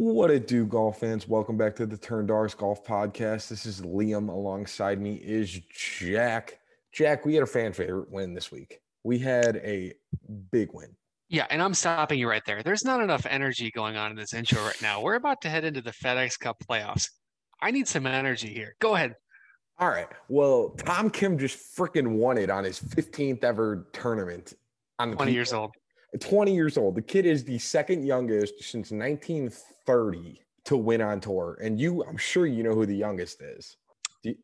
What it do, golf fans? Welcome back to the Turn Darks Golf Podcast. This is Liam. Alongside me is Jack. Jack, we had a fan favorite win this week. We had a big win. Yeah, and I'm stopping you right there. There's not enough energy going on in this intro right now. We're about to head into the FedEx Cup playoffs. I need some energy here. Go ahead. All right. Well, Tom Kim just freaking won it on his 15th ever tournament. On the 20 years old. 20 years old. The kid is the second youngest since 1930 to win on tour. And you, I'm sure you know who the youngest is.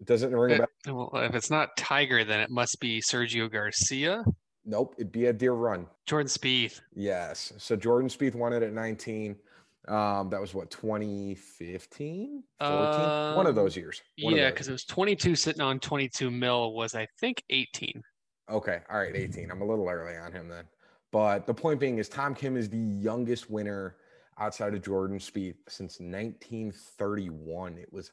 Does it ring a bell? Well, if it's not Tiger, then it must be Sergio Garcia. Nope, it'd be a deer run. Jordan Spieth. Yes. So Jordan Spieth won it at 19. Um, that was what 2015, 14, um, one of those years. One yeah, because it was 22 sitting on 22 mil was I think 18. Okay, all right, 18. I'm a little early on him then. But the point being is Tom Kim is the youngest winner outside of Jordan Spieth since 1931. It was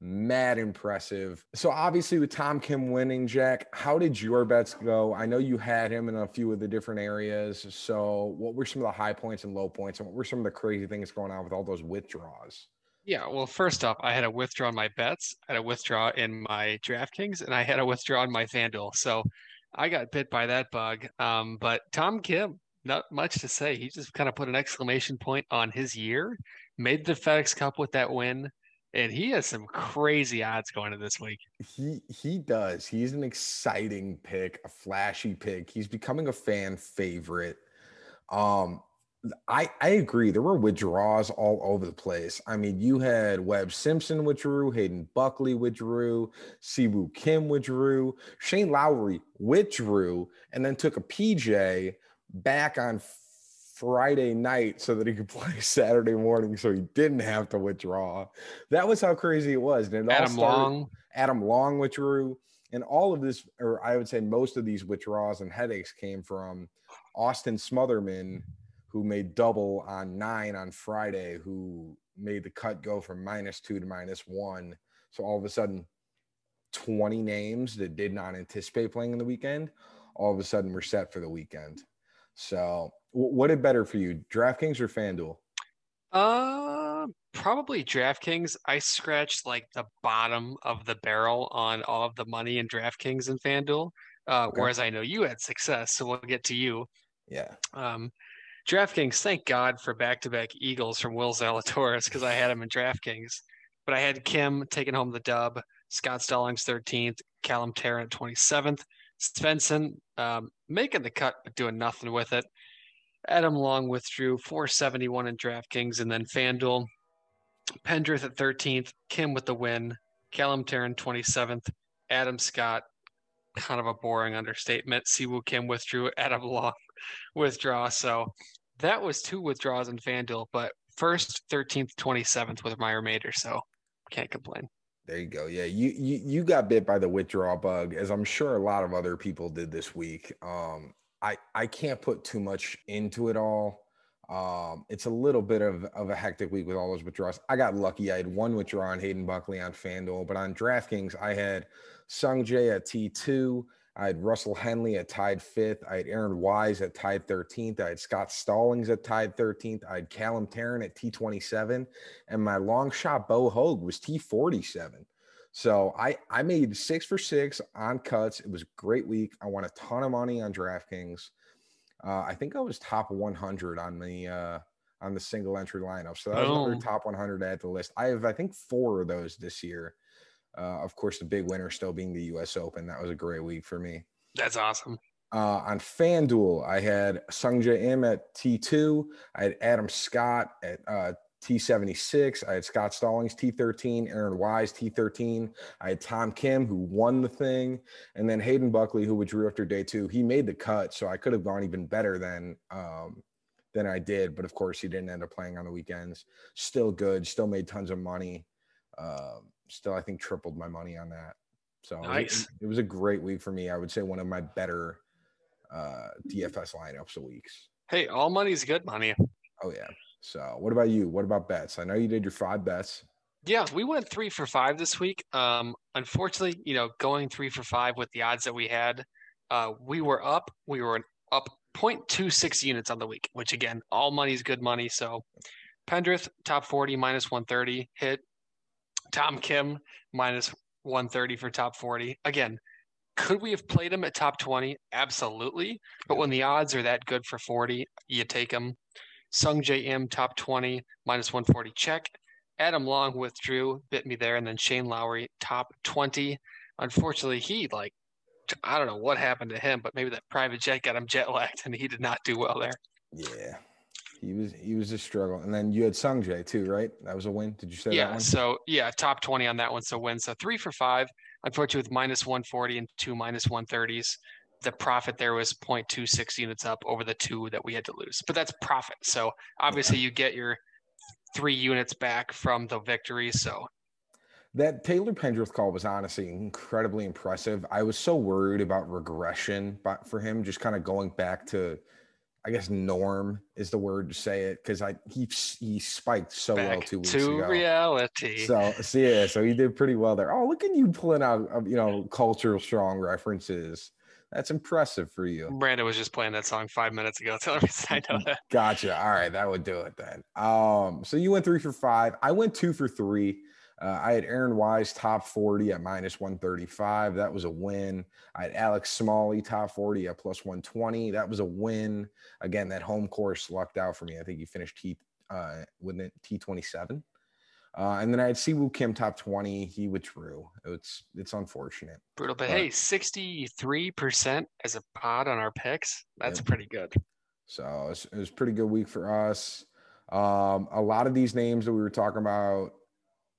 mad impressive. So obviously with Tom Kim winning, Jack, how did your bets go? I know you had him in a few of the different areas. So what were some of the high points and low points and what were some of the crazy things going on with all those withdrawals? Yeah, well, first off, I had a withdraw my bets, I had a withdraw in my DraftKings, and I had a withdraw in my FanDuel. So I got bit by that bug. Um, but Tom Kim, not much to say. He just kind of put an exclamation point on his year, made the FedEx Cup with that win, and he has some crazy odds going to this week. He he does. He's an exciting pick, a flashy pick. He's becoming a fan favorite. Um, I I agree. There were withdrawals all over the place. I mean, you had Webb Simpson withdrew, Hayden Buckley withdrew, Siwoo Kim withdrew, Shane Lowry withdrew, and then took a PJ back on Friday night so that he could play Saturday morning, so he didn't have to withdraw. That was how crazy it was. And it Adam all started, Long, Adam Long withdrew, and all of this, or I would say most of these withdrawals and headaches came from Austin Smotherman who made double on nine on Friday, who made the cut go from minus two to minus one. So all of a sudden, 20 names that did not anticipate playing in the weekend, all of a sudden we're set for the weekend. So what did better for you, DraftKings or FanDuel? Uh, probably DraftKings. I scratched like the bottom of the barrel on all of the money in DraftKings and FanDuel. Uh, okay. Whereas I know you had success, so we'll get to you. Yeah. Um, DraftKings, thank God for back to back Eagles from Will Zalatoris because I had him in DraftKings. But I had Kim taking home the dub, Scott Stallings 13th, Callum Tarren 27th, Svensson um, making the cut but doing nothing with it. Adam Long withdrew 471 in DraftKings and then FanDuel. Pendrith at 13th, Kim with the win, Callum Tarren 27th, Adam Scott, kind of a boring understatement. Siwoo Kim withdrew, Adam Long withdraw. So that was two withdrawals in FanDuel, but first, 13th, 27th with my remainder. So can't complain. There you go. Yeah, you, you you got bit by the withdrawal bug, as I'm sure a lot of other people did this week. Um, I I can't put too much into it all. Um, it's a little bit of, of a hectic week with all those withdrawals. I got lucky. I had one withdrawal on Hayden Buckley on FanDuel, but on DraftKings, I had Sung Jae at T2. I had Russell Henley at tied fifth. I had Aaron Wise at tied 13th. I had Scott Stallings at tied 13th. I had Callum Tarren at T27. And my long shot Bo Hoag was T47. So I, I made six for six on cuts. It was a great week. I won a ton of money on DraftKings. Uh, I think I was top 100 on the uh, on the single entry lineup. So that was oh. another top 100 at the list. I have I think four of those this year. Uh, of course, the big winner still being the U.S. Open. That was a great week for me. That's awesome. Uh, on FanDuel, I had Sungjae Im at T2. I had Adam Scott at uh, T76. I had Scott Stallings T13, Aaron Wise T13. I had Tom Kim who won the thing, and then Hayden Buckley who withdrew after day two. He made the cut, so I could have gone even better than um, than I did. But of course, he didn't end up playing on the weekends. Still good. Still made tons of money. Um, still, I think tripled my money on that. So nice. it, it was a great week for me. I would say one of my better uh, DFS lineups of weeks. Hey, all money's good money. Oh yeah. So what about you? What about bets? I know you did your five bets. Yeah, we went three for five this week. Um, unfortunately, you know, going three for five with the odds that we had, uh, we were up. We were up 0.26 units on the week, which again, all money's good money. So Pendrith top 40 minus 130 hit. Tom Kim minus 130 for top 40. Again, could we have played him at top 20? Absolutely. But when the odds are that good for 40, you take him. Sungjae Im top 20 minus 140 check. Adam Long withdrew, bit me there, and then Shane Lowry top 20. Unfortunately, he like I don't know what happened to him, but maybe that private jet got him jet lagged, and he did not do well there. Yeah, he was he was a struggle. And then you had Sungjae too, right? That was a win. Did you say yeah, that one? So yeah, top twenty on that one. So win. So uh, three for five. Unfortunately, with minus one forty and two minus one thirties. The profit there was 0.26 units up over the two that we had to lose, but that's profit. So obviously, yeah. you get your three units back from the victory. So that Taylor Pendrith call was honestly incredibly impressive. I was so worried about regression, but for him, just kind of going back to I guess norm is the word to say it because I he he spiked so Back well two weeks to ago. reality. So, so yeah, so he did pretty well there. Oh, look at you pulling out uh, you know cultural strong references. That's impressive for you. Brandon was just playing that song five minutes ago. Tell me I know that. Gotcha. All right, that would do it then. Um, so you went three for five. I went two for three. Uh, I had Aaron Wise top 40 at minus 135. That was a win. I had Alex Smalley top 40 at plus 120. That was a win. Again, that home course lucked out for me. I think he finished T uh, with it T27. Uh, and then I had Siwoo Kim top 20. He withdrew. It's it's unfortunate. Brutal. But, but hey, 63% as a pod on our picks. That's yeah. pretty good. So it was, it was pretty good week for us. Um, a lot of these names that we were talking about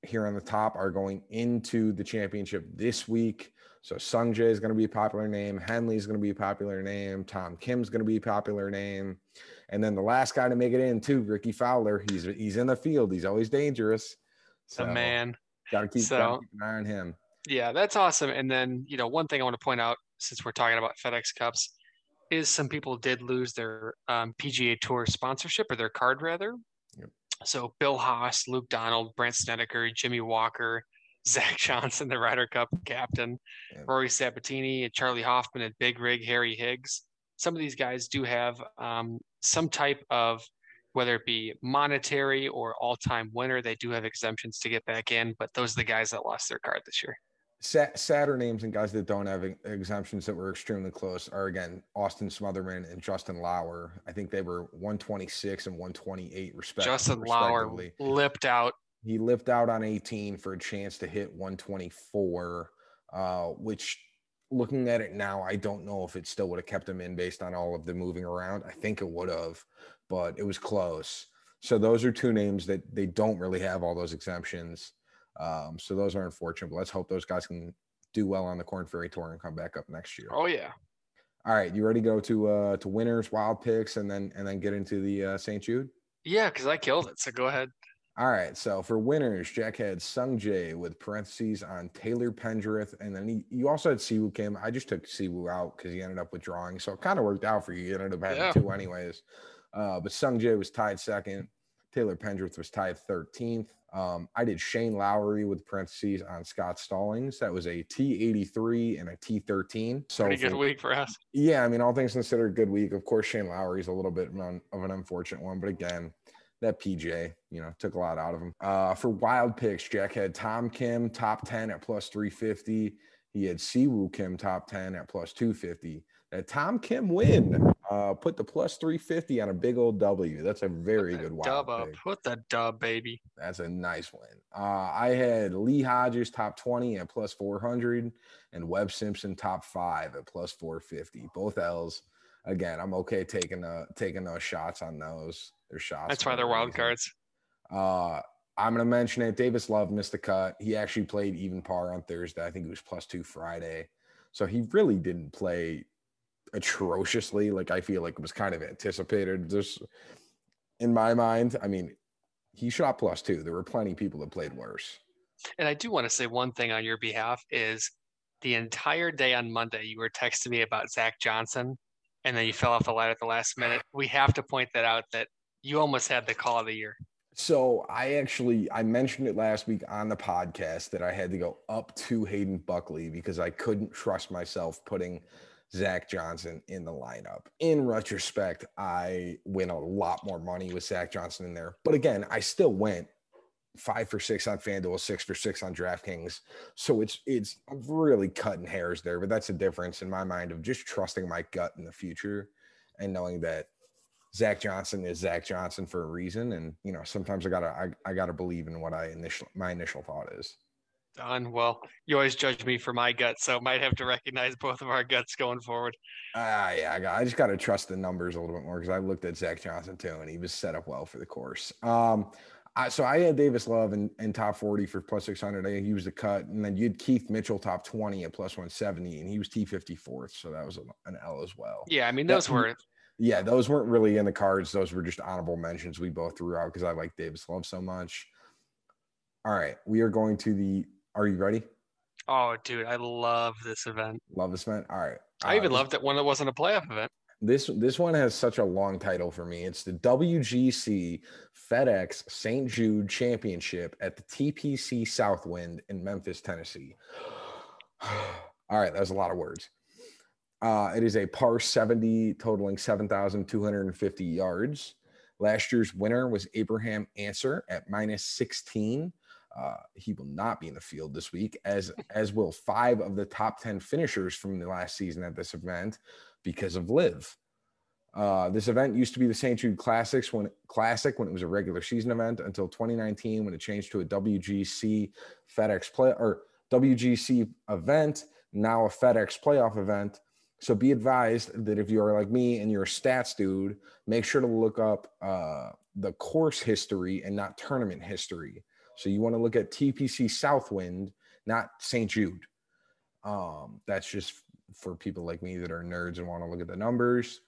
here on the top are going into the championship this week. So Sung Jae is going to be a popular name. Henley is going to be a popular name. Tom Kim's going to be a popular name. And then the last guy to make it in too, Rickie Fowler. He's he's in the field. He's always dangerous. So, a man. Got to keep, so, keep an eye on him. Yeah, that's awesome. And then you know one thing I want to point out since we're talking about FedEx Cups is some people did lose their um, PGA Tour sponsorship or their card rather. So Bill Haas, Luke Donald, Brandt Snedeker, Jimmy Walker, Zach Johnson, the Ryder Cup captain, yeah. Rory Sabatini, Charley Hoffman, and Big Rig Harry Higgs. Some of these guys do have um, some type of, whether it be monetary or all-time winner, they do have exemptions to get back in. But those are the guys that lost their card this year sadder names and guys that don't have exemptions that were extremely close are again Austin Smotherman and Justin Lower. I think they were 126 and 128 respectively. Justin Lower lipped out. He lipped out on 18 for a chance to hit 124, uh, which looking at it now, I don't know if it still would have kept him in based on all of the moving around. I think it would have, but it was close. So those are two names that they don't really have all those exemptions. Um, so those are unfortunate. But let's hope those guys can do well on the Corn Ferry Tour and come back up next year. Oh yeah. All right, you ready to go to uh to winners, wild picks, and then and then get into the uh, St. Jude? Yeah, because I killed it. So go ahead. All right, so for winners, Jack had Sung Jae with parentheses on Taylor Pendrith, and then he, you also had Siwoo Kim. I just took Siwoo out because he ended up withdrawing, so it kind of worked out for you. You ended up having yeah. two anyways. Uh, but Sung Jae was tied second. Taylor Pendrith was tied 13th. Um, I did Shane Lowry with parentheses on Scott Stallings. That was a T83 and a T13. So pretty good for, week for us. Yeah, I mean, all things considered, good week. Of course, Shane Lowry is a little bit of an, of an unfortunate one, but again, that PJ, you know, took a lot out of him. Uh, for wild picks, Jack had Tom Kim top 10 at plus 350. He had Siwoo Kim top 10 at plus 250. That Tom Kim win uh, put the plus 350 on a big old W. That's a very good wild dub up. Put the dub, baby. That's a nice win. Uh, I had Lee Hodges top 20 at plus 400 and Webb Simpson top five at plus 450. Both L's. Again, I'm okay taking uh taking those shots on those. They're shots. That's why they're wild cards. Uh, I'm going to mention it. Davis Love missed the cut. He actually played even par on Thursday. I think it was plus two Friday. So he really didn't play atrociously. Like I feel like it was kind of anticipated. Just in my mind, I mean, he shot plus two. There were plenty of people that played worse. And I do want to say one thing on your behalf is the entire day on Monday you were texting me about Zach Johnson and then you fell off the ladder at the last minute. We have to point that out that you almost had the call of the year. So I actually I mentioned it last week on the podcast that I had to go up to Hayden Buckley because I couldn't trust myself putting Zach Johnson in the lineup. In retrospect, I win a lot more money with Zach Johnson in there. But again, I still went five for six on FanDuel, six for six on DraftKings. So it's it's really cutting hairs there, but that's a difference in my mind of just trusting my gut in the future and knowing that Zach Johnson is Zach Johnson for a reason. And you know, sometimes I gotta I, I gotta believe in what I initial my initial thought is. Done. Well, you always judge me for my gut, so might have to recognize both of our guts going forward. Ah, uh, yeah, I, got, I just got to trust the numbers a little bit more because I looked at Zach Johnson too, and he was set up well for the course. Um, I, so I had Davis Love in, in top 40 for plus 600. I, he was the cut. And then you had Keith Mitchell top 20 at plus 170, and he was T54th. So that was an L as well. Yeah. I mean, those were. Yeah. Those weren't really in the cards. Those were just honorable mentions we both threw out because I like Davis Love so much. All right. We are going to the. Are you ready? Oh, dude. I love this event. Love this event. All right. I uh, even loved it when it wasn't a playoff event. This this one has such a long title for me. It's the WGC FedEx St. Jude Championship at the TPC Southwind in Memphis, Tennessee. All right, that was a lot of words. Uh, it is a par 70 totaling 7,250 yards. Last year's winner was Abraham Ancer at minus 16. Uh, he will not be in the field this week, as as will five of the top 10 finishers from the last season at this event because of Live. Uh, this event used to be the St. Jude Classics when Classic when it was a regular season event until 2019 when it changed to a WGC FedEx play or WGC event, now a FedEx playoff event. So be advised that if you are like me and you're a stats dude, make sure to look up uh, the course history and not tournament history. So you want to look at TPC Southwind, not St. Jude. Um, that's just for people like me that are nerds and want to look at the numbers.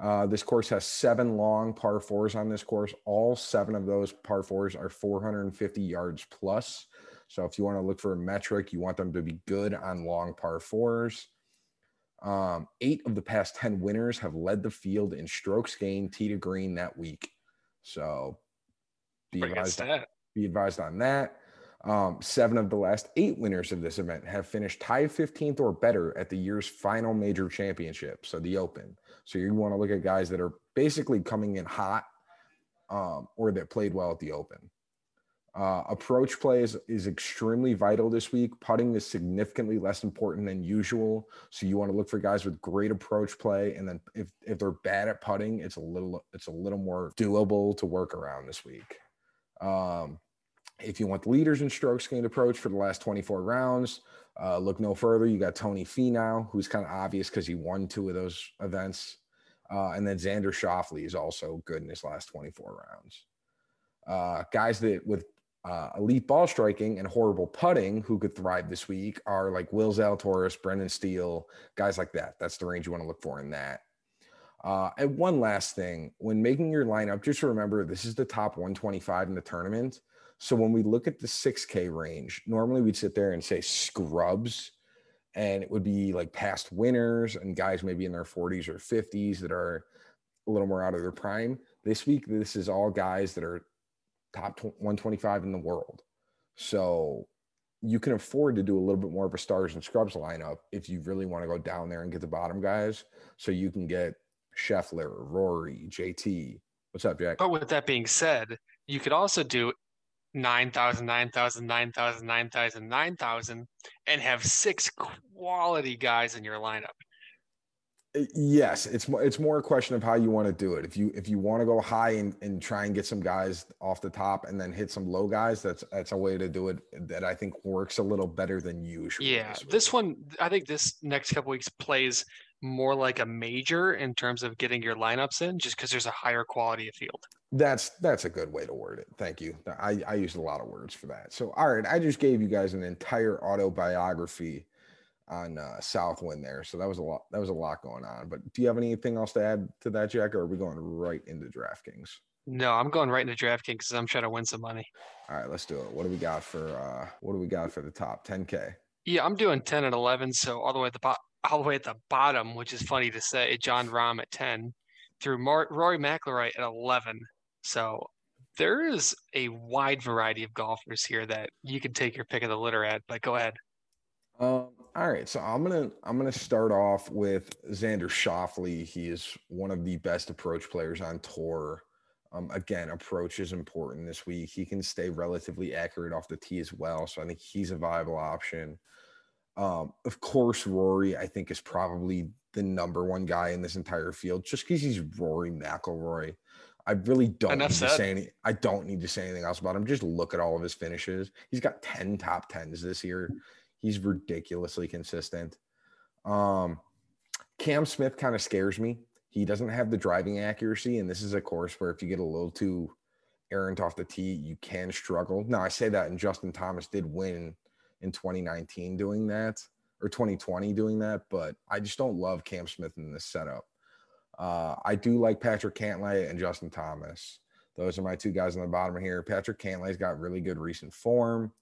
Uh, this course has seven long par fours on this course. All seven of those par fours are 450 yards plus. So if you want to look for a metric, you want them to be good on long par fours. Um, eight of the past 10 winners have led the field in strokes gained tee to green that week. So be advised, be advised on that. Um, seven of the last eight winners of this event have finished tied 15th or better at the year's final major championship, so the Open. So you want to look at guys that are basically coming in hot um, or that played well at the Open. Uh, approach play is, is extremely vital this week. Putting is significantly less important than usual. So you want to look for guys with great approach play, and then if if they're bad at putting, it's a little it's a little more doable to work around this week. Um, if you want the leaders in strokes gained approach for the last 24 rounds, uh, look no further. You got Tony Finau, who's kind of obvious because he won two of those events. Uh, and then Xander Schauffele is also good in his last 24 rounds. Uh, guys that with uh, elite ball striking and horrible putting who could thrive this week are like Will Zalatoris, Brendan Steele, guys like that. That's the range you want to look for in that. Uh, and one last thing when making your lineup, just remember this is the top 125 in the tournament. So when we look at the 6K range, normally we'd sit there and say scrubs, and it would be like past winners and guys maybe in their 40s or 50s that are a little more out of their prime. This week, this is all guys that are top 125 in the world. So you can afford to do a little bit more of a stars and scrubs lineup if you really want to go down there and get the bottom guys. So you can get Scheffler, Rory, JT. What's up, Jack? But with that being said, you could also do 9,000, 9,000, 9,000, 9,000, 9,000, and have six quality guys in your lineup. Uh, yes, it's more it's more a question of how you want to do it. If you if you want to go high and, and try and get some guys off the top and then hit some low guys, that's that's a way to do it that I think works a little better than usual. Yeah, this one I think this next couple weeks plays more like a major in terms of getting your lineups in, just because there's a higher quality of field. That's that's a good way to word it. Thank you. I, I used a lot of words for that. So all right, I just gave you guys an entire autobiography on uh, Southwind there. So that was a lot. That was a lot going on. But do you have anything else to add to that, Jack? Or are we going right into DraftKings? No, I'm going right into DraftKings because I'm trying to win some money. All right, let's do it. What do we got for uh what do we got for the top 10k? Yeah, I'm doing 10 and 11, so all the way at the bottom, all the way at the bottom, which is funny to say. Jon Rahm at 10, through Mar- Rory McIlroy at 11, so there is a wide variety of golfers here that you can take your pick of the litter at. But go ahead. Um, All right, so I'm gonna I'm gonna start off with Xander Schauffele. He is one of the best approach players on tour. Um, again, approach is important this week. He can stay relatively accurate off the tee as well, so I think he's a viable option. Um, of course, Rory I think is probably the number one guy in this entire field, just because he's Rory McIlroy. I really don't Enough need said. to say any, I don't need to say anything else about him. Just look at all of his finishes. He's got 10 top tens this year. He's ridiculously consistent. Um, Cam Smith kind of scares me. He doesn't have the driving accuracy, and this is a course where if you get a little too errant off the tee, you can struggle. Now I say that, and Justin Thomas did win in 2019 doing that, or 2020 doing that, but I just don't love Cam Smith in this setup. Uh, I do like Patrick Cantlay and Justin Thomas. Those are my two guys on the bottom here. Patrick Cantlay's got really good recent form.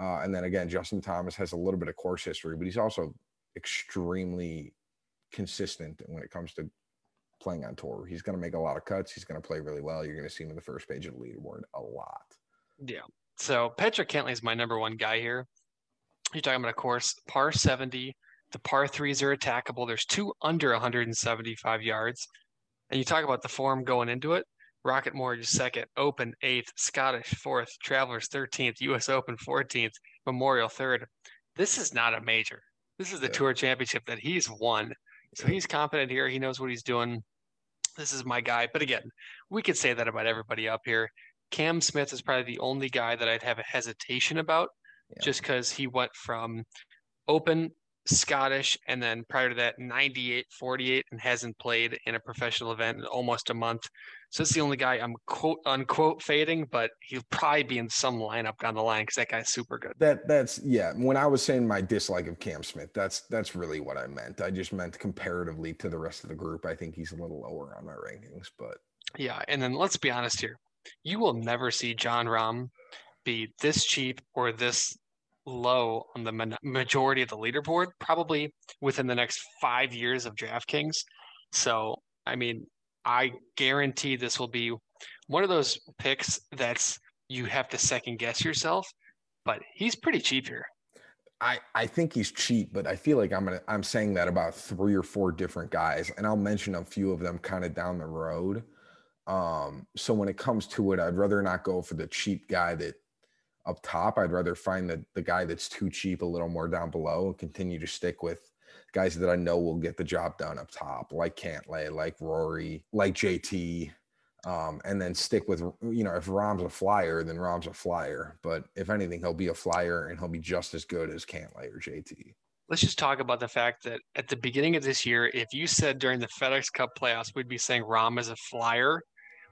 Uh, and then again, Justin Thomas has a little bit of course history, but he's also extremely consistent when it comes to playing on tour. He's going to make a lot of cuts. He's going to play really well. You're going to see him in the first page of the leaderboard a lot. Yeah. So Patrick Cantlay is my number one guy here. You're talking about a course, par 70, the par threes are attackable. There's two under 175 yards. And you talk about the form going into it. Rocket Mortgage second, Open eighth, Scottish fourth, Travelers 13th, US Open 14th, Memorial third. This is not a major. This is the yeah. Tour Championship that he's won. So he's confident here. He knows what he's doing. This is my guy. But again, we could say that about everybody up here. Cam Smith is probably the only guy that I'd have a hesitation about yeah. just because he went from open Scottish, and then prior to that, 98 48, and hasn't played in a professional event in almost a month. So it's the only guy I'm quote unquote fading, but he'll probably be in some lineup down the line because that guy's super good. That that's yeah. When I was saying my dislike of Cam Smith, that's that's really what I meant. I just meant comparatively to the rest of the group. I think he's a little lower on my rankings, but yeah. And then let's be honest here, you will never see Jon Rahm be this cheap or this low on the majority of the leaderboard, probably within the next five years of DraftKings. So, I mean, I guarantee this will be one of those picks that's you have to second guess yourself, but he's pretty cheap here. I, I think he's cheap, but I feel like I'm gonna I'm saying that about three or four different guys, and I'll mention a few of them kind of down the road. Um, so when it comes to it, I'd rather not go for the cheap guy that up top. I'd rather find the the guy that's too cheap a little more down below and continue to stick with guys that I know will get the job done up top, like Cantlay, like Rory, like JT. Um, and then stick with you know if Rahm's a flyer, then Rahm's a flyer. But if anything, he'll be a flyer and he'll be just as good as Cantlay or JT. Let's just talk about the fact that at the beginning of this year, if you said during the FedEx Cup playoffs we'd be saying Rahm is a flyer,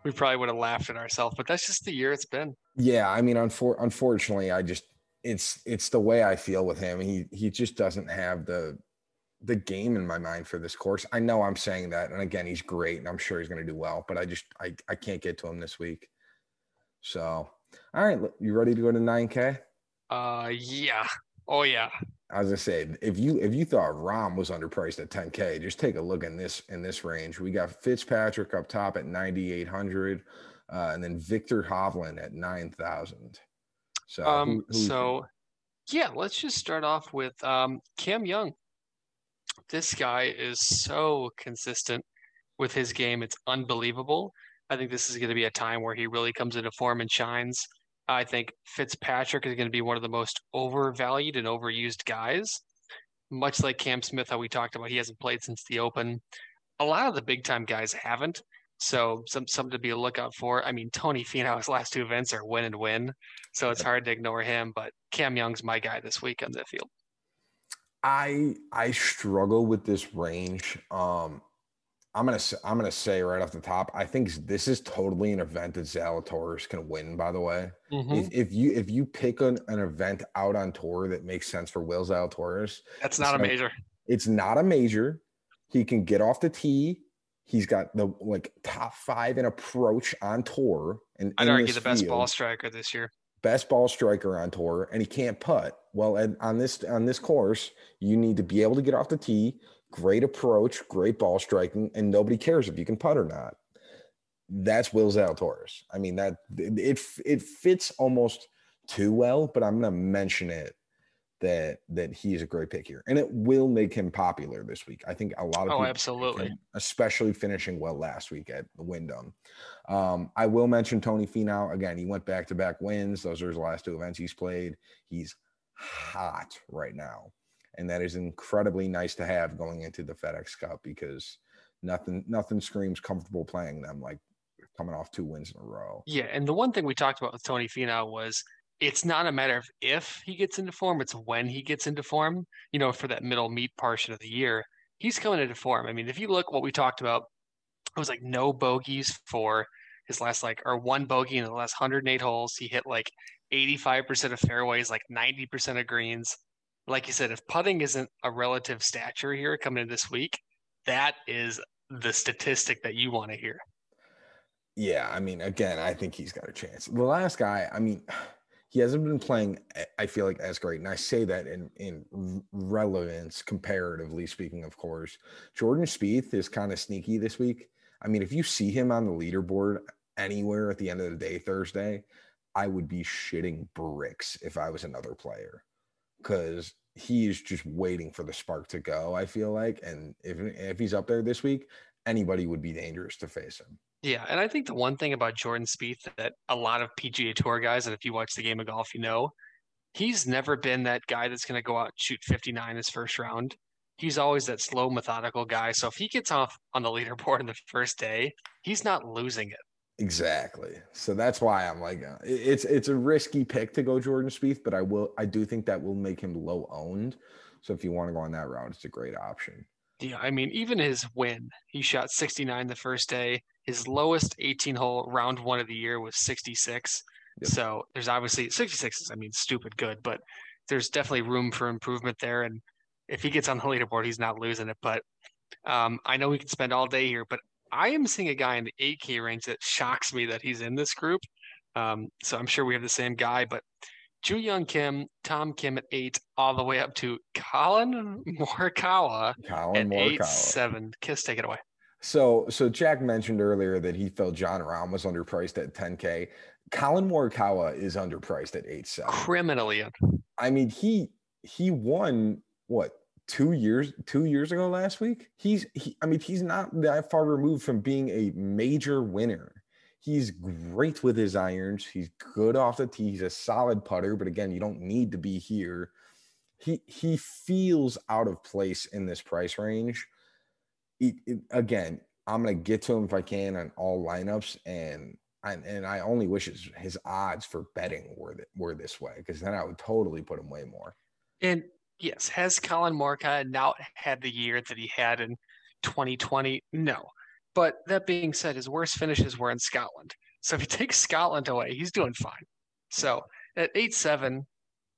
we probably would have laughed at ourselves. But that's just the year it's been. Yeah, I mean, unfor- unfortunately, I just it's it's the way I feel with him. He he just doesn't have the the game in my mind for this course. I know I'm saying that, and again, he's great, and I'm sure he's going to do well. But I just I I can't get to him this week. So, all right, you ready to go to 9K? Uh, yeah. Oh yeah. As I said, if you if you thought Rahm was underpriced at 10K, just take a look in this in this range. We got Fitzpatrick up top at 9,800, uh, and then Viktor Hovland at 9,000. So, um, who, so yeah, let's just start off with um, Cam Young. This guy is so consistent with his game; it's unbelievable. I think this is going to be a time where he really comes into form and shines. I think Fitzpatrick is going to be one of the most overvalued and overused guys. Much like Cam Smith, how we talked about, he hasn't played since the Open. A lot of the big time guys haven't. So some something to be a lookout for. I mean, Tony Finau's last two events are win and win, so it's hard to ignore him. But Cam Young's my guy this week on the field. I I struggle with this range. Um, I'm gonna I'm gonna say right off the top, I think this is totally an event that Zalatoris can win. By the way, mm-hmm. if, if, you if you pick an, an event out on tour that makes sense for Will Zalatoris, that's not a major. It's not a major. He can get off the tee. He's got the like top five in approach on tour, and I'd argue the best ball striker this year. Best ball striker on tour, and he can't putt. Well, and on this on this course, you need to be able to get off the tee great approach, great ball striking, and nobody cares if you can putt or not. That's Will Zalatoris. I mean that it it fits almost too well, but I'm going to mention it that that he is a great pick here, and it will make him popular this week. I think a lot of oh, absolutely, him, especially finishing well last week at the Wyndham. Um, I will mention Tony Finau again. He went back to back wins. Those are his last two events he's played. He's hot right now, and that is incredibly nice to have going into the FedEx Cup because nothing nothing screams comfortable playing them like coming off two wins in a row. Yeah, and the one thing we talked about with Tony Finau was it's not a matter of if he gets into form, it's when he gets into form, you know, for that middle meat portion of the year. He's coming into form. I mean, if you look what we talked about, it was like no bogeys for his last like or one bogey in the last 108 holes. He hit like 85% of fairways, like 90% of greens. Like you said, if putting isn't a relative stature here coming in this week, that is the statistic that you want to hear. Yeah, I mean, again, I think he's got a chance. The last guy, I mean, he hasn't been playing i feel like as great and i say that in in relevance comparatively speaking of course jordan Spieth is kind of sneaky this week i mean if you see him on the leaderboard anywhere at the end of the day thursday i would be shitting bricks if i was another player because he is just waiting for the spark to go i feel like and if if he's up there this week anybody would be dangerous to face him yeah, and I think the one thing about Jordan Spieth that a lot of PGA Tour guys, and if you watch the game of golf, you know, he's never been that guy that's going to go out and shoot 59 his first round. He's always that slow, methodical guy. So if he gets off on the leaderboard in the first day, he's not losing it. Exactly. So that's why I'm like, uh, it's it's a risky pick to go Jordan Spieth, but I will I do think that will make him low owned. So if you want to go on that route, it's a great option. Yeah, I mean, even his win, he shot 69 the first day. His lowest 18 hole round one of the year was 66. Yep. So there's obviously 66 is, I mean, stupid good, but there's definitely room for improvement there. And if he gets on the leaderboard, he's not losing it. But um, I know we can spend all day here, but I am seeing a guy in the 8K range that shocks me that he's in this group. Um, so I'm sure we have the same guy, but Joohyung Kim, Tom Kim at eight, all the way up to Collin Morikawa Collin at Morikawa. eight seven. Kiss, take it away. So, so Jack mentioned earlier that he felt John Rahm was underpriced at 10K. Collin Morikawa is underpriced at eight seven. Criminally. I mean, he he won what two years two years ago last week. He's he, I mean, he's not that far removed from being a major winner. He's great with his irons. He's good off the tee. He's a solid putter, but again, you don't need to be here. He he feels out of place in this price range. It, it, again, I'm gonna get to him if I can on all lineups, and I, and I only wish his, his odds for betting were that were this way because then I would totally put him way more. And yes, has Collin Morikawa now had the year that he had in 2020? No, but that being said, his worst finishes were in Scotland. So if you take Scotland away, he's doing fine. So at eight seven,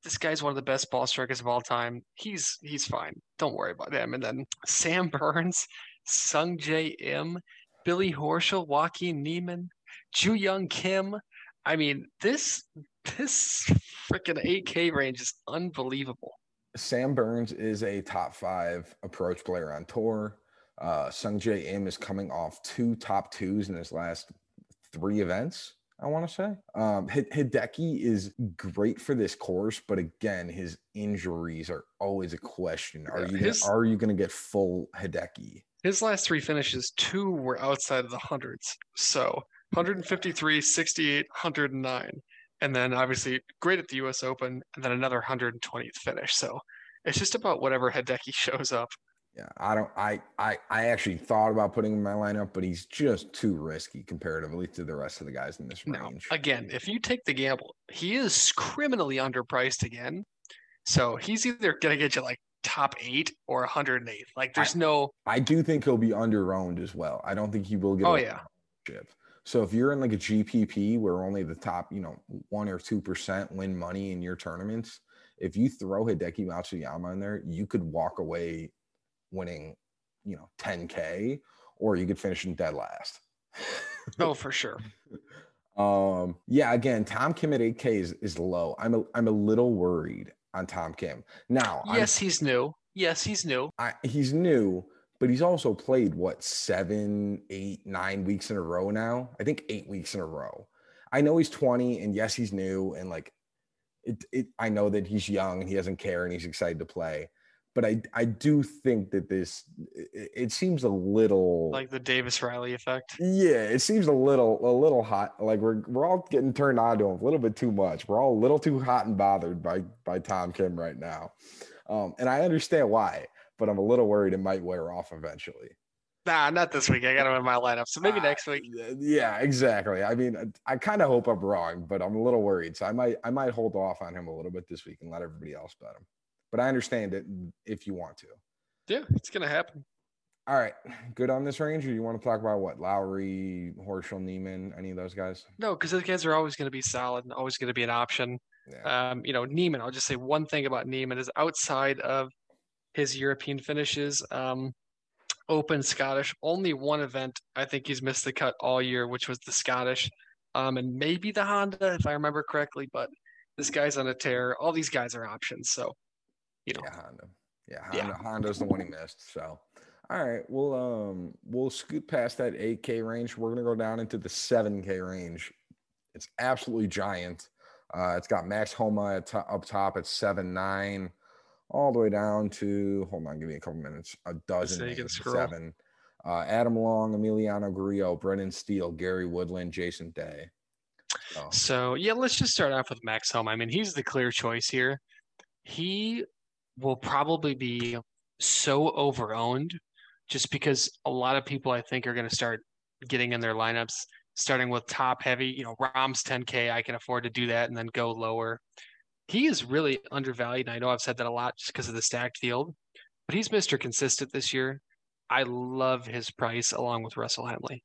this guy's one of the best ball strikers of all time. He's he's fine. Don't worry about him. And then Sam Burns, Sungjae Im, Billy Horschel, Joaquin Niemann, Joohyung Kim. I mean, this this freaking 8K range is unbelievable. Sam Burns is a top five approach player on tour. Uh, Sungjae Im is coming off two top twos in his last three events. I want to say um, Hideki is great for this course, but again, his injuries are always a question. Are yeah, you his, gonna, are you going to get full Hideki? His last three finishes, two were outside of the hundreds. So 153, 68, 109, and then obviously great at the U.S. Open, and then another 120th finish. So it's just about whatever Hideki shows up. Yeah, I don't. I I I actually thought about putting him in my lineup, but he's just too risky comparatively to the rest of the guys in this range. Now, again, if you take the gamble, he is criminally underpriced again. So he's either gonna get you like top eight or 108. Like there's I, no. I do think he'll be under owned as well. I don't think he will get. Oh yeah. Chip. So if you're in like a GPP where only the top, you know, one or two percent win money in your tournaments, if you throw Hideki Matsuyama in there, you could walk away winning, you know, 10K, or you could finish in dead last. oh, for sure. Um, yeah, again, Tom Kim at 8K is, is low. I'm a I'm a little worried on Tom Kim. Now, yes, I'm, he's new. Yes, he's new. I, he's new, but he's also played what seven, eight, nine weeks in a row now. I think eight weeks in a row. I know he's 20, and yes, he's new, and like it, it I know that he's young and he doesn't care and he's excited to play. But I I do think that this it, it seems a little Like the Davis Riley effect. yeah, it seems a little a little hot. Like we're we're all getting turned on to him a little bit too much. We're all a little too hot and bothered by by Tom Kim right now. Um, and I understand why, but I'm a little worried it might wear off eventually. Nah, not this week. I got him in my lineup. So maybe Uh, next week. Yeah, exactly. I mean, I, I kind of hope I'm wrong, but I'm a little worried. So I might I might hold off on him a little bit this week and let everybody else bet him. But I understand it if you want to. Yeah, it's gonna happen. All right, good on this range, or you want to talk about what Lowry, Horschel, Niemann, any of those guys? No, because those guys are always going to be solid and always going to be an option. Yeah, Um, you know, Niemann, I'll just say one thing about Niemann is outside of his European finishes, um, Open Scottish, only one event I think he's missed the cut all year, which was the Scottish, um, and maybe the Honda, if I remember correctly. But this guy's on a tear. All these guys are options. So, you know, yeah, Honda. Yeah, Yeah. Honda, Honda's the one he missed. So, all right, we'll um we'll scoot past that 8K range. We're gonna go down into the 7K range. It's absolutely giant. Uh, it's got Max Homa at to- up top at seven nine, all the way down to hold on, give me a couple minutes. A dozen So you can names, seven. Uh, Adam Long, Emiliano Grillo, Brendan Steele, Gary Woodland, Jason Day. So, So yeah, let's just start off with Max Homa. I mean, he's the clear choice here. He will probably be so overowned just because a lot of people I think are going to start getting in their lineups, starting with top heavy. You know, Rahm's 10K, I can afford to do that and then go lower. He is really undervalued. And I know I've said that a lot just because of the stacked field, but he's Mr. Consistent this year. I love his price along with Russell Henley.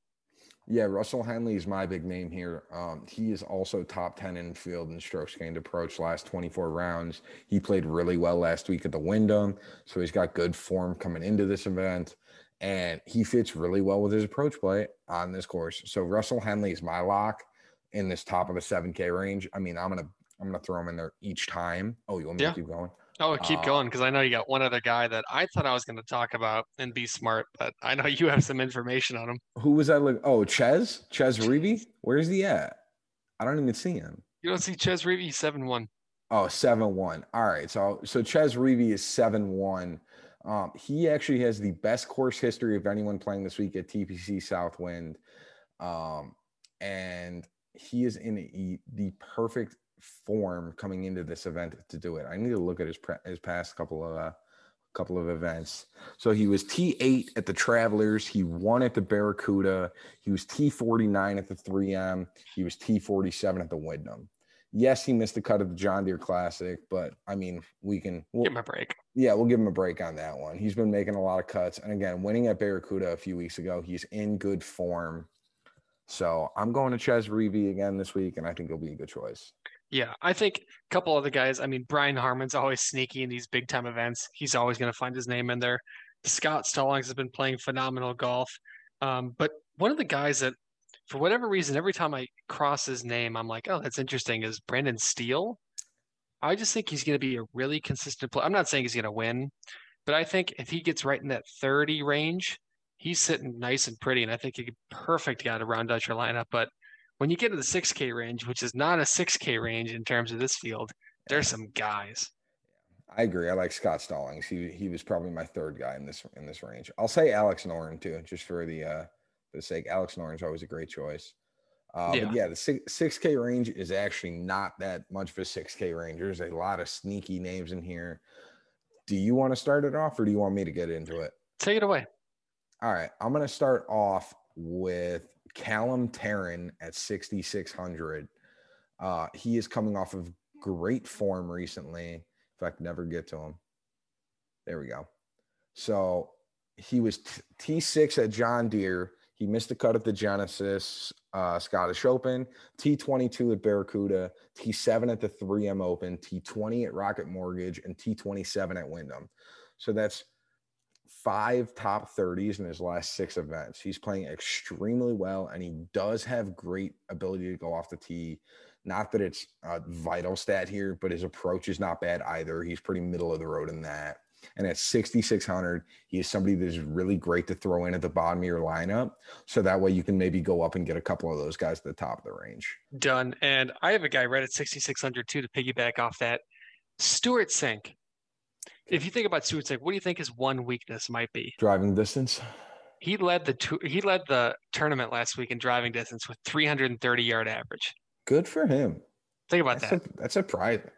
Yeah, Russell Henley is my big name here. Um, he is also top 10 in field and strokes gained approach last 24 rounds. He played really well last week at the Wyndham, so he's got good form coming into this event. And he fits really well with his approach play on this course. So Russell Henley is my lock in this top of a 7K range. I mean, I'm gonna I'm gonna throw him in there each time. Oh, you want me Yeah. to keep going? Oh, keep Uh, going because I know you got one other guy that I thought I was going to talk about and be smart, but I know you have some information on him. Who was I look? Oh, Chez? Chez Reavie? Where's he at? I don't even see him. You don't see Chez Reavie seven one. Oh, seven one. All right. So so Chez Reavie is seven one. Um, he actually has the best course history of anyone playing this week at TPC Southwind. Um, and he is in a, the perfect form coming into this event to do it. I need to look at his pre- his past couple of uh, couple of events. So he was T8 at the Travelers, he won at the Barracuda, he was T49 at the 3M, he was T47 at the Wyndham. Yes, he missed the cut of the John Deere Classic, but I mean, we can we'll, Give him a break. yeah, we'll give him a break on that one. He's been making a lot of cuts. And again, winning at Barracuda a few weeks ago, he's in good form. So I'm going to Chez Reavie again this week, and I think he'll be a good choice. Yeah, I think a couple other guys. I mean, Brian Harman's always sneaky in these big time events. He's always going to find his name in there. Scott Stallings has been playing phenomenal golf. Um, but one of the guys that, for whatever reason, every time I cross his name, I'm like, oh, that's interesting, is Brendan Steele. I just think he's going to be a really consistent player. I'm not saying he's going to win, but I think if he gets right in that 30 range, he's sitting nice and pretty. And I think he's a perfect guy to round out your lineup. But when you get to the 6K range, which is not a 6K range in terms of this field, there's some guys. I agree. I like Scott Stallings. He he was probably my third guy in this in this range. I'll say Alex Noren too, just for the uh for the sake. Alex Noren's always a great choice. Uh, Yeah. But yeah, the six six K range is actually not that much of a six K range. There's a lot of sneaky names in here. Do you want to start it off, or do you want me to get into it? Take it away. All right, I'm going to start off with Callum Tarren at 6,600. Uh, he is coming off of great form recently. If I could never get to him, there we go. So he was t- T6 at John Deere. He missed the cut at the Genesis uh, Scottish Open, T22 at Barracuda, T7 at the 3M Open, T20 at Rocket Mortgage, and T27 at Wyndham. So that's five top 30s in his last six events. He's playing extremely well, and he does have great ability to go off the tee. Not that it's a vital stat here, but his approach is not bad either. He's pretty middle of the road in that. And at 6,600, he is somebody that is really great to throw in at the bottom of your lineup. So that way you can maybe go up and get a couple of those guys at the top of the range. Done. And I have a guy right at 6,600 too to piggyback off that. Stewart Cink. If you think about Cink, what do you think his one weakness might be? Driving distance. He led the tu- he led the tournament last week in driving distance with 330 yard average. Good for him. Think about that. That's, that. a, that's surprising.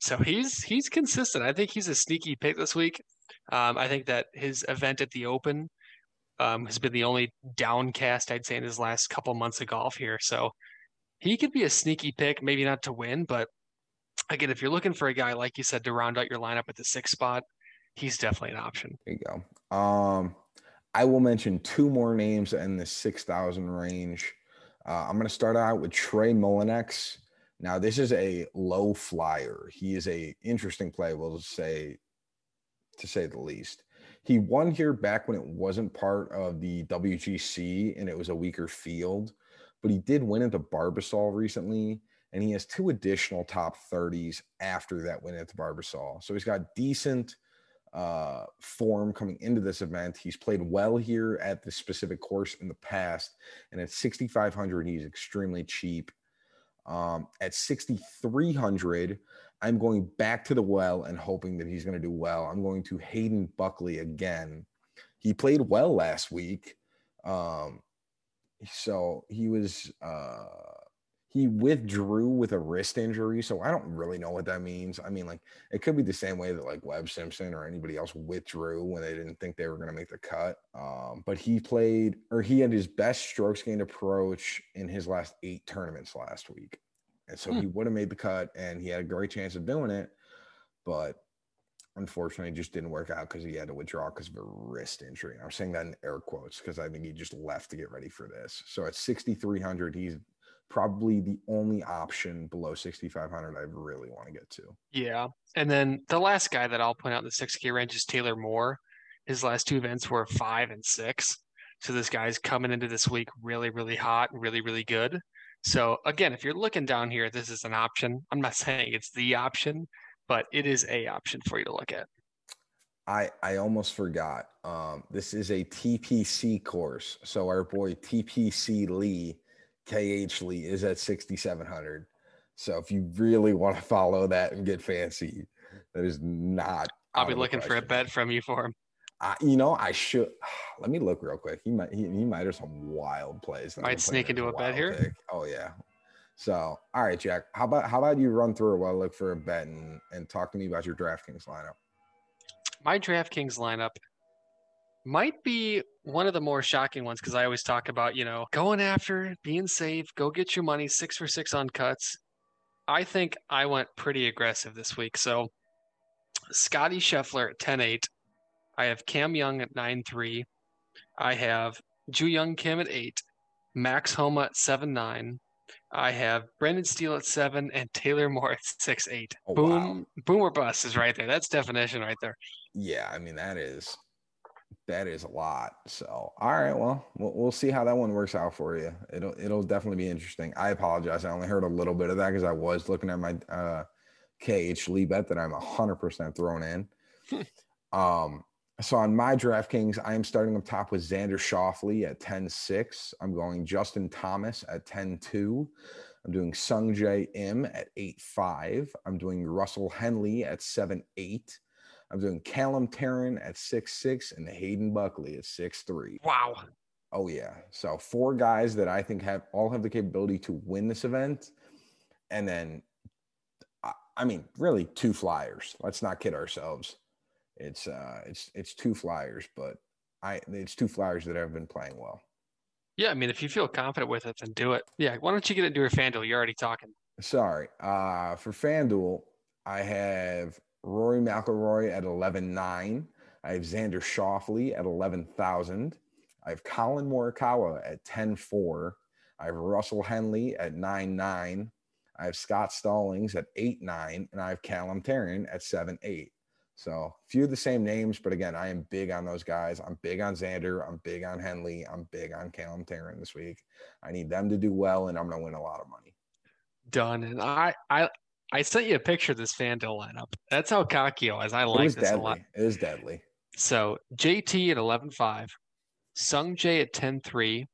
So he's he's consistent. I think he's a sneaky pick this week. Um, I think that his event at the Open um, has been the only downcast I'd say in his last couple months of golf here. So he could be a sneaky pick, maybe not to win, but again, if you're looking for a guy like you said to round out your lineup at the sixth spot, he's definitely an option. There you go. Um, I will mention two more names in the 6,000 range. Uh, I'm going to start out with Trey Mullinax. Now, this is a low flyer. He is a interesting play, we'll say, to say the least. He won here back when it wasn't part of the WGC and it was a weaker field, but he did win at the Barbasol recently, and he has two additional top 30s after that win at the Barbasol. So he's got decent uh, form coming into this event. He's played well here at the specific course in the past, and at 6,500, he's extremely cheap. Um, at 6,300, I'm going back to the well and hoping that he's going to do well. I'm going to Hayden Buckley again. He played well last week. Um, so he was uh he withdrew with a wrist injury. So I don't really know what that means. I mean, like it could be the same way that like Webb Simpson or anybody else withdrew when they didn't think they were going to make the cut. Um, but he played or he had his best strokes gained approach in his last eight tournaments last week. And so Hmm. he would have made the cut and he had a great chance of doing it. But unfortunately, it just didn't work out because he had to withdraw because of a wrist injury. I'm saying that in air quotes because I think he just left to get ready for this. So at 6,300, he's probably the only option below 6,500 I really want to get to. Yeah. And then the last guy that I'll point out in the 6K range is Taylor Moore. His last two events were five and six. So this guy's coming into this week really, really hot really, really good. So again, if you're looking down here, this is an option. I'm not saying it's the option, but it is a option for you to look at. I I almost forgot. Um, this is a TPC course. So our boy TPC Lee, KH Lee, is at 6,700. So if you really want to follow that and get fancy, that is not. I'll be looking for a bet from you for him. I, you know, I should. Let me look real quick. He might. He, he might have some wild plays. Might sneak into a bet here? pick. Oh yeah. So all right, Jack. How about how about you run through it while I look for a bet and and talk to me about your DraftKings lineup? My DraftKings lineup might be one of the more shocking ones because I always talk about, you know, going after, being safe, go get your money, six for six on cuts. I think I went pretty aggressive this week. So Scotty Scheffler at 10 8. I have Cam Young at 9 3. I have Joohyung Kim at 8. Max Homa at 7 9. I have Brendan Steele at 7 and Taylor Moore at 6 8. Oh, Boom, wow. boom or bust is right there. That's definition right there. Yeah, I mean that is that is a lot. So all right, well, we'll we'll see how that one works out for you. It'll it'll definitely be interesting. I apologize. I only heard a little bit of that because I was looking at my uh KH Lee bet that I'm hundred percent thrown in. um so on my DraftKings, I am starting up top with Xander Schauffele at 10-6. I'm going Justin Thomas at 10-2. I'm doing Sungjae Im at 8-5. I'm doing Russell Henley at 7-8. I'm doing Callum Tarren at six six and Hayden Buckley at six three. Wow. Oh yeah. So four guys that I think have all have the capability to win this event. And then I- I mean, really two flyers. Let's not kid ourselves. It's uh it's it's two flyers, but I it's two flyers that have been playing well. Yeah, I mean, if you feel confident with it, then do it. Yeah, why don't you get into your FanDuel? You're already talking. Sorry. Uh for FanDuel, I have Rory McIlroy at 11.9. I have Xander Schauffele at 11,000. I have Collin Morikawa at 10.4. I have Russell Henley at 9.9. I have Scott Stallings at 8.9. And I have Callum Tarren at 7.8. So a few of the same names, but again, I am big on those guys. I'm big on Xander. I'm big on Henley. I'm big on Callum Tarren this week. I need them to do well, and I'm going to win a lot of money. Done. And I, I, I sent you a picture of this FanDuel lineup. That's how cocky I was. I like this a deadly. lot. It was deadly. So JT at 11.5, Sungjae at 10.3,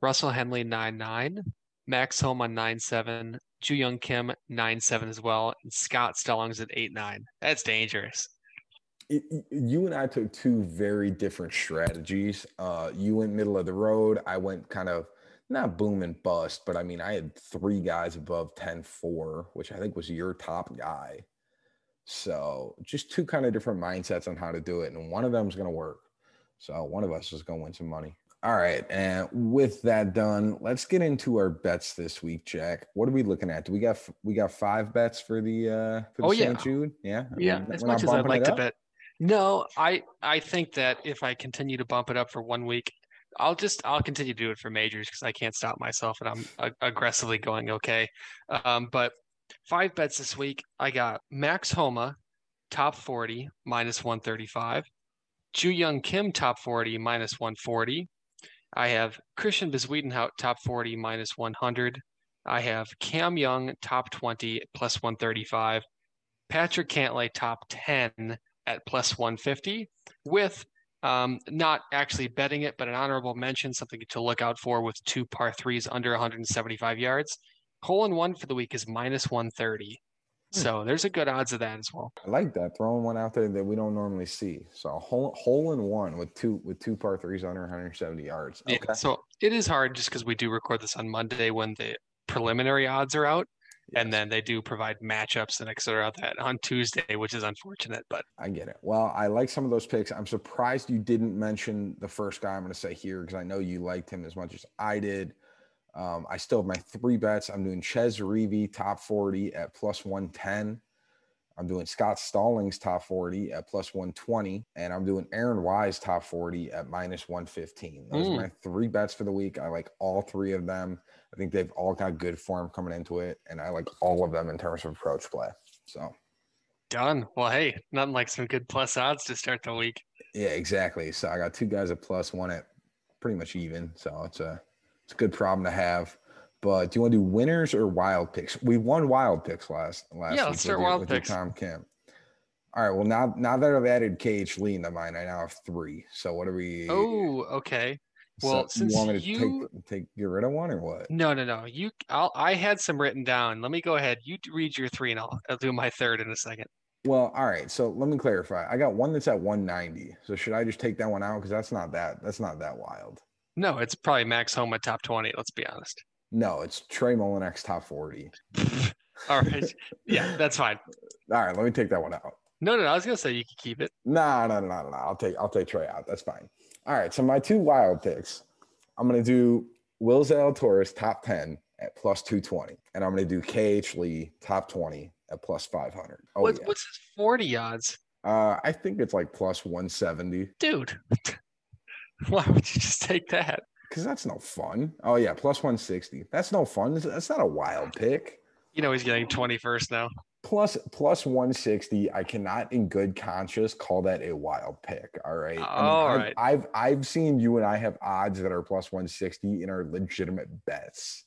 Russell Henley 9.9, Max Homa 9.7, Joohyung Kim 9.7 as well, and Scott Stallings at 8.9. That's dangerous. it- you and I took two very different strategies. Uh, you went middle of the road. I went kind of not boom and bust, but I mean, I had three guys above 10 4, which I think was your top guy. So just two kind of different mindsets on how to do it. And one of them is going to work. So one of us is going to win some money. All right. And with that done, let's get into our bets this week, Jack. What are we looking at? Do we got we got five bets for the uh for the Oh, yeah. St. Jude? Yeah. I Yeah, mean, as much as I'd like to bet. No, I I think that if I continue to bump it up for one week, I'll just I'll continue to do it for majors because I can't stop myself and I'm ag- aggressively going okay. Um, but five bets this week. I got Max Homa, top 40, minus 135. Joohyung Kim, top 40, minus 140. I have Christiaan Bezuidenhout, top 40, minus 100. I have Cam Young, top 20, plus 135. Patrick Cantlay top 10 at plus 150 with um, not actually betting it, but an honorable mention, something to look out for with two par threes under 175 yards. Hole in one for the week is minus 130. Hmm. So there's a good odds of that as well. I like that throwing one out there that we don't normally see. So a hole hole in one with two with two par threes under 170 yards. Yeah, so it is hard just because we do record this on Monday when the preliminary odds are out, and then they do provide matchups and et cetera out that on Tuesday, which is unfortunate. But I get it. Well, I like some of those picks. I'm surprised you didn't mention the first guy I'm going to say here because I know you liked him as much as I did. Um, I still have my three bets. I'm doing Chez Reavie top 40 at plus 110. I'm doing Scott Stallings top 40 at plus 120. And I'm doing Aaron Wise top 40 at minus 115. Those Mm. are my three bets for the week. I like all three of them. I think they've all got good form coming into it. And I like all of them in terms of approach play. So, done. Well, hey, nothing like some good plus odds to start the week. yeah, exactly. So I got two guys at plus, one at pretty much even. So it's a it's a good problem to have. But do you want to do winners or wild picks? We won wild picks last last Yeah, week let's start with, wild with picks. Tom Kim. All right. Well, now now that I've added KH Lee into mine, I now have three. So what are we? Oh, okay. So well, you since want me to you- take take get rid of one or what? No, no, no. You, I'll, I had some written down. Let me go ahead. You read your three, and I'll, I'll do my third in a second. Well, all right. So let me clarify. I got one that's at 190. So should I just take that one out because that's not that that's not that wild. No, it's probably Max Homa top twenty. Let's be honest. No, it's Trey Mullinax top 40. All right. Yeah, that's fine. All right, let me take that one out. No, no, no. I was gonna say you could keep it. No, no, no, no, no. I'll take I'll take Trey out. That's fine. All right. So my two wild picks. I'm gonna do Will Zalatoris top 10 at plus 220. And I'm gonna do KH Lee top 20 at plus 500. Oh what's, yeah. what's his forty odds, Uh I think it's like plus 170. dude? Why would you just take that? Because that's no fun. Oh yeah, plus 160. That's no fun. That's- That's not a wild pick. You know he's getting twenty first now. Plus plus 160. I cannot in good conscience call that a wild pick. All right. All I've, right. I've I've seen you and I have odds that are plus 160 and are legitimate bets.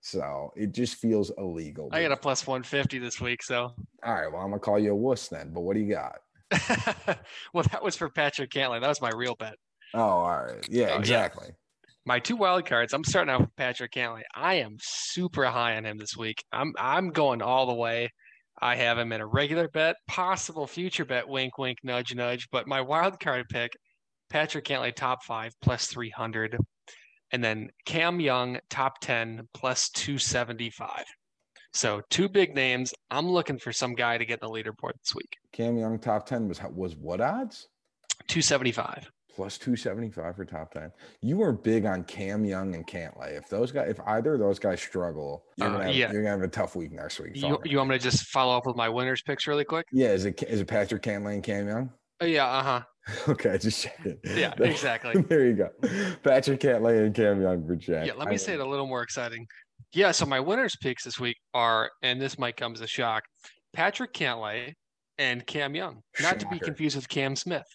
So it just feels illegal. I got a plus one fifty this week, so. All right. Well, I'm gonna call you a wuss then. But what do you got? well, that was for Patrick Cantlay. That was my real bet. Oh, all right. Yeah, Oh, yeah. exactly. My two wild cards. I'm starting out with Patrick Cantlay. I am super high on him this week. I'm I'm going all the way. I have him in a regular bet, possible future bet. Wink, wink, nudge, nudge. But my wild card pick, Patrick Cantlay top five plus three hundred, and then Cam Young top ten plus two seventy five. So two big names. I'm looking for some guy to get in the leaderboard this week. Cam Young top 10 was was what odds? Two seventy five. Plus 275 for top 10. You are big on Cam Young and Cantlay. If those guys, if either of those guys struggle, you're Uh, gonna have, yeah. you're gonna have a tough week next week. You, you want me to just follow up with my winners picks really quick? yeah, is it is it Patrick Cantlay and Cam Young? Oh, yeah, uh huh. Okay, just check it. Yeah, exactly. there you go. Patrick Cantlay and Cam Young for Jack. Yeah, let me say it a little more exciting. Yeah, so my winners picks this week are, and this might come as a shock, Patrick Cantlay and Cam Young. Not to be confused with Cam Smith.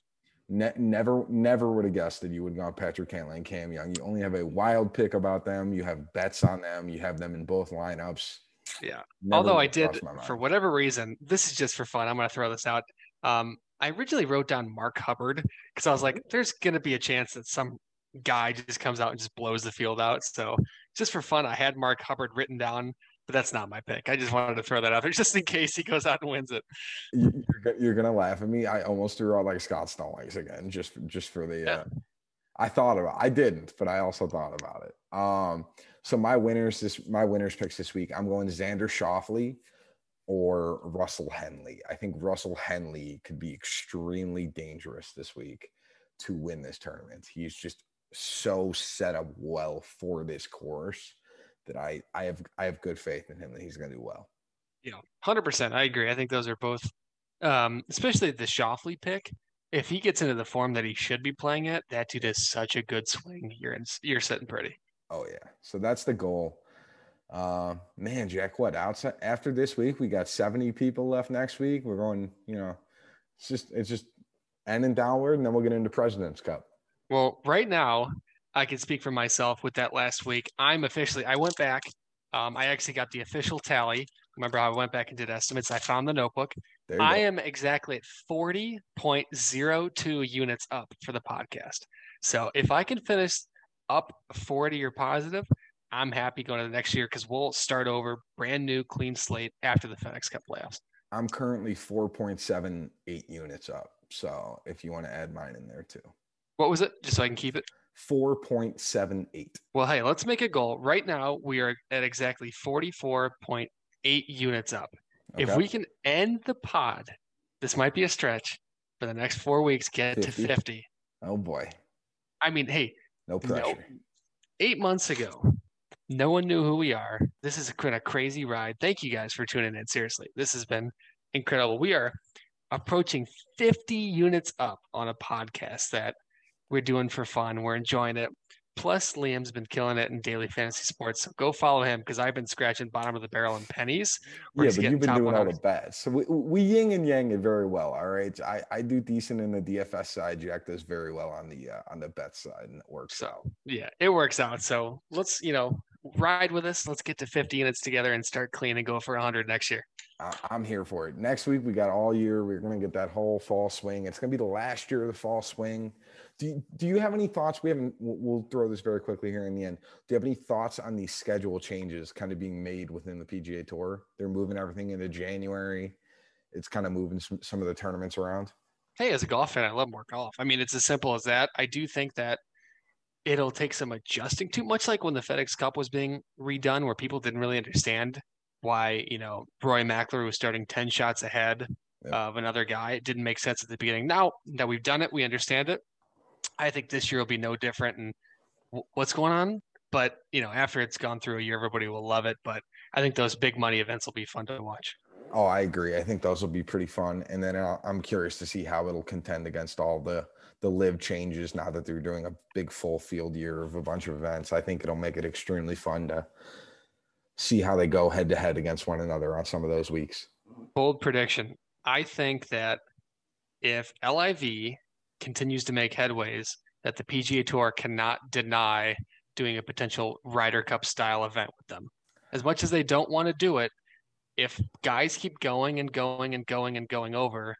Ne- never, never would have guessed that you would go on Patrick Cantlay and Cam Young. You only have a wild pick about them. You have bets on them. You have them in both lineups. Yeah. Never Although I did, for whatever reason, this is just for fun. I'm going to throw this out. Um, I originally wrote down Mark Hubbard because I was like, there's going to be a chance that some guy just comes out and just blows the field out. So just for fun, I had Mark Hubbard written down, but that's not my pick. I just wanted to throw that out there just in case he goes out and wins it. You- You're, you're gonna laugh at me. I almost threw out like Scott Stallings again, just just for the. Yeah. Uh, I thought about. I didn't, but I also thought about it. Um. So my winners this my winners picks this week. I'm going Xander Schauffele or Russell Henley. I think Russell Henley could be extremely dangerous this week to win this tournament. He's just so set up well for this course that I I have I have good faith in him that he's going to do well. Yeah, hundred percent. I agree. I think those are both, um, especially the Schauffele pick. If he gets into the form that he should be playing at, that dude is such a good swing. You're in, you're sitting pretty. Oh yeah. So that's the goal. Uh, man, Jack, what outside after this week, we got 70 people left next week. We're going, you know, it's just it's just ending downward, and then we'll get into President's Cup. Well, right now, I can speak for myself with that last week. I'm officially, I went back. Um, I actually got the official tally. Remember how I went back and did estimates? I found the notebook. I go. am exactly at 40.02 units up for the podcast. So if I can finish up 40 or positive, I'm happy going to the next year because we'll start over brand new clean slate after the FedEx Cup playoffs. I'm currently 4.78 units up. So if you want to add mine in there too. What was it? Just so I can keep it. 4.78. Well, hey, let's make a goal. Right now, we are at exactly 44.8 units up. If we can end the pod, this might be a stretch for the next four weeks, get 50. to 50. oh boy. I mean, hey, No no, pressure. eight months ago, no one knew who we are. This has been a crazy ride. Thank you guys for tuning in. Seriously, this has been incredible. We are approaching 50 units up on a podcast that we're doing for fun. We're enjoying it. Plus, Liam's been killing it in daily fantasy sports. So go follow him because I've been scratching bottom of the barrel in pennies. We're Yeah, but you've been doing all the bets. So we, we yin and yang it very well. All right. I, I do decent in the DFS side. Jack does very well on the uh, on the bet side and it works So out. yeah, it works out. So let's, you know, ride with us. Let's get to 50 units together and start clean and go for 100 next year. I'm here for it. Next week we got all year. We're gonna get that whole fall swing. It's gonna be the last year of the fall swing. Do you, do you have any thoughts? We haven't. We'll, throw this very quickly here in the end. Do you have any thoughts on these schedule changes kind of being made within the PGA Tour? They're moving everything into January. It's kind of moving some, some of the tournaments around. Hey, as a golf fan, I love more golf. I mean, it's as simple as that. I do think that it'll take some adjusting to, much like when the FedEx Cup was being redone, where people didn't really understand why, you know, Roy McIlroy was starting 10 shots ahead Yeah. of another guy. It didn't make sense at the beginning. Now that we've done it, we understand it. I think this year will be no different. And w- what's going on? But, you know, after it's gone through a year, everybody will love it. But I think those big money events will be fun to watch. Oh, I agree. I think those will be pretty fun. And then uh, I'm curious to see how it'll contend against all the the LIV changes now that they're doing a big full field year of a bunch of events. I think it'll make it extremely fun to see how they go head to head against one another on some of those weeks. bold prediction. I think that if LIV continues to make headways, that the PGA Tour cannot deny doing a potential Ryder Cup style event with them. As much as they don't want to do it, if guys keep going and going and going and going over,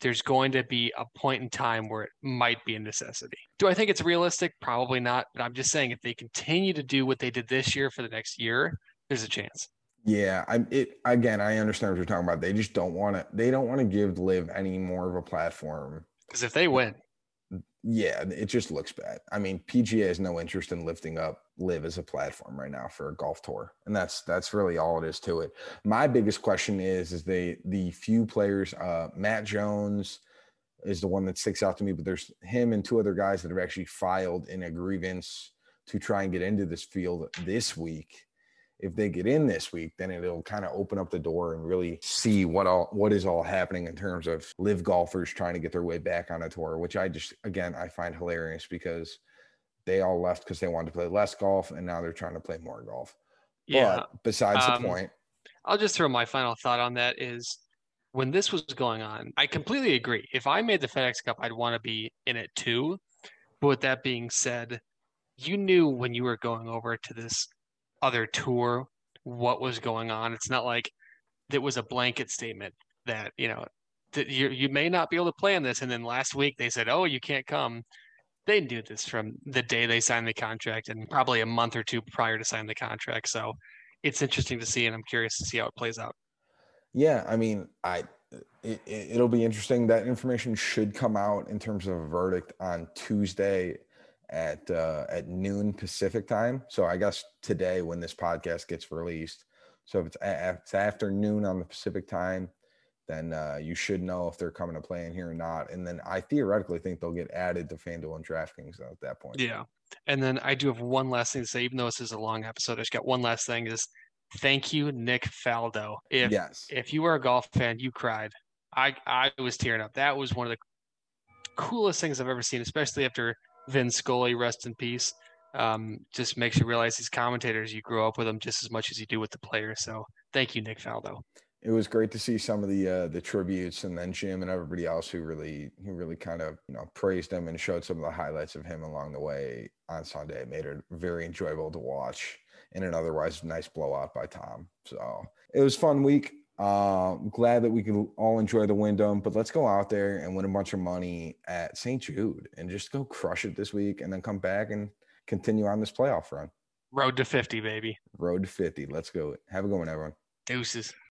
there's going to be a point in time where it might be a necessity. Do I think it's realistic? Probably not. But I'm just saying if they continue to do what they did this year for the next year, there's a chance. Yeah, I'm it again. I understand what you're talking about. They just don't want to. They don't want to give LIV any more of a platform. Because if they win, Yeah, it just looks bad. I mean, PGA has no interest in lifting up LIV as a platform right now for a golf tour, and that's that's really all it is to it. My biggest question is is they the few players. Uh, Matt Jones is the one that sticks out to me, but there's him and two other guys that have actually filed in a grievance to try and get into this field this week. If they get in this week, then it'll kind of open up the door and really see what all what is all happening in terms of LIV golfers trying to get their way back on a tour, which I just again I find hilarious because they all left because they wanted to play less golf and now they're trying to play more golf. yeah. But besides Um, the point, I'll just throw my final thought on that is when this was going on, I completely agree. If I made the FedEx Cup, I'd want to be in it too. But with that being said, you knew when you were going over to this other tour what was going on. It's not like it was a blanket statement that, you know, that you you may not be able to play this. And then last week they said, oh, you can't come. They knew this from the day they signed the contract and probably a month or two prior to signing the contract. So it's interesting to see, and I'm curious to see how it plays out. Yeah, I mean, I it, it'll be interesting. That information should come out in terms of a verdict on Tuesday at uh, at noon Pacific time. So I guess today when this podcast gets released, so if it's, a- it's afternoon on the Pacific time, then uh, you should know if they're coming to play in here or not. And then I theoretically think they'll get added to FanDuel and DraftKings at that point. Yeah. And then I do have one last thing to say, even though this is a long episode, I just got one last thing is thank you, Nick Faldo. If yes. if you were a golf fan, you cried. I I was tearing up. That was one of the coolest things I've ever seen, especially after Vin Scully, rest in peace. Um, just makes you realize these commentators, you grow up with them just as much as you do with the players. So thank you, Nick Faldo. It was great to see some of the uh, the tributes, and then Jim and everybody else who really who really kind of you know praised him and showed some of the highlights of him along the way on Sunday. It made it very enjoyable to watch in an otherwise nice blowout by Tom. So it was fun week. Uh, glad that we can all enjoy the Wyndham, but let's go out there and win a bunch of money at St. Jude and just go crush it this week, and then come back and continue on this playoff run. Road to 50, baby. Road to 50. Let's go. Have a good one, everyone. Deuces.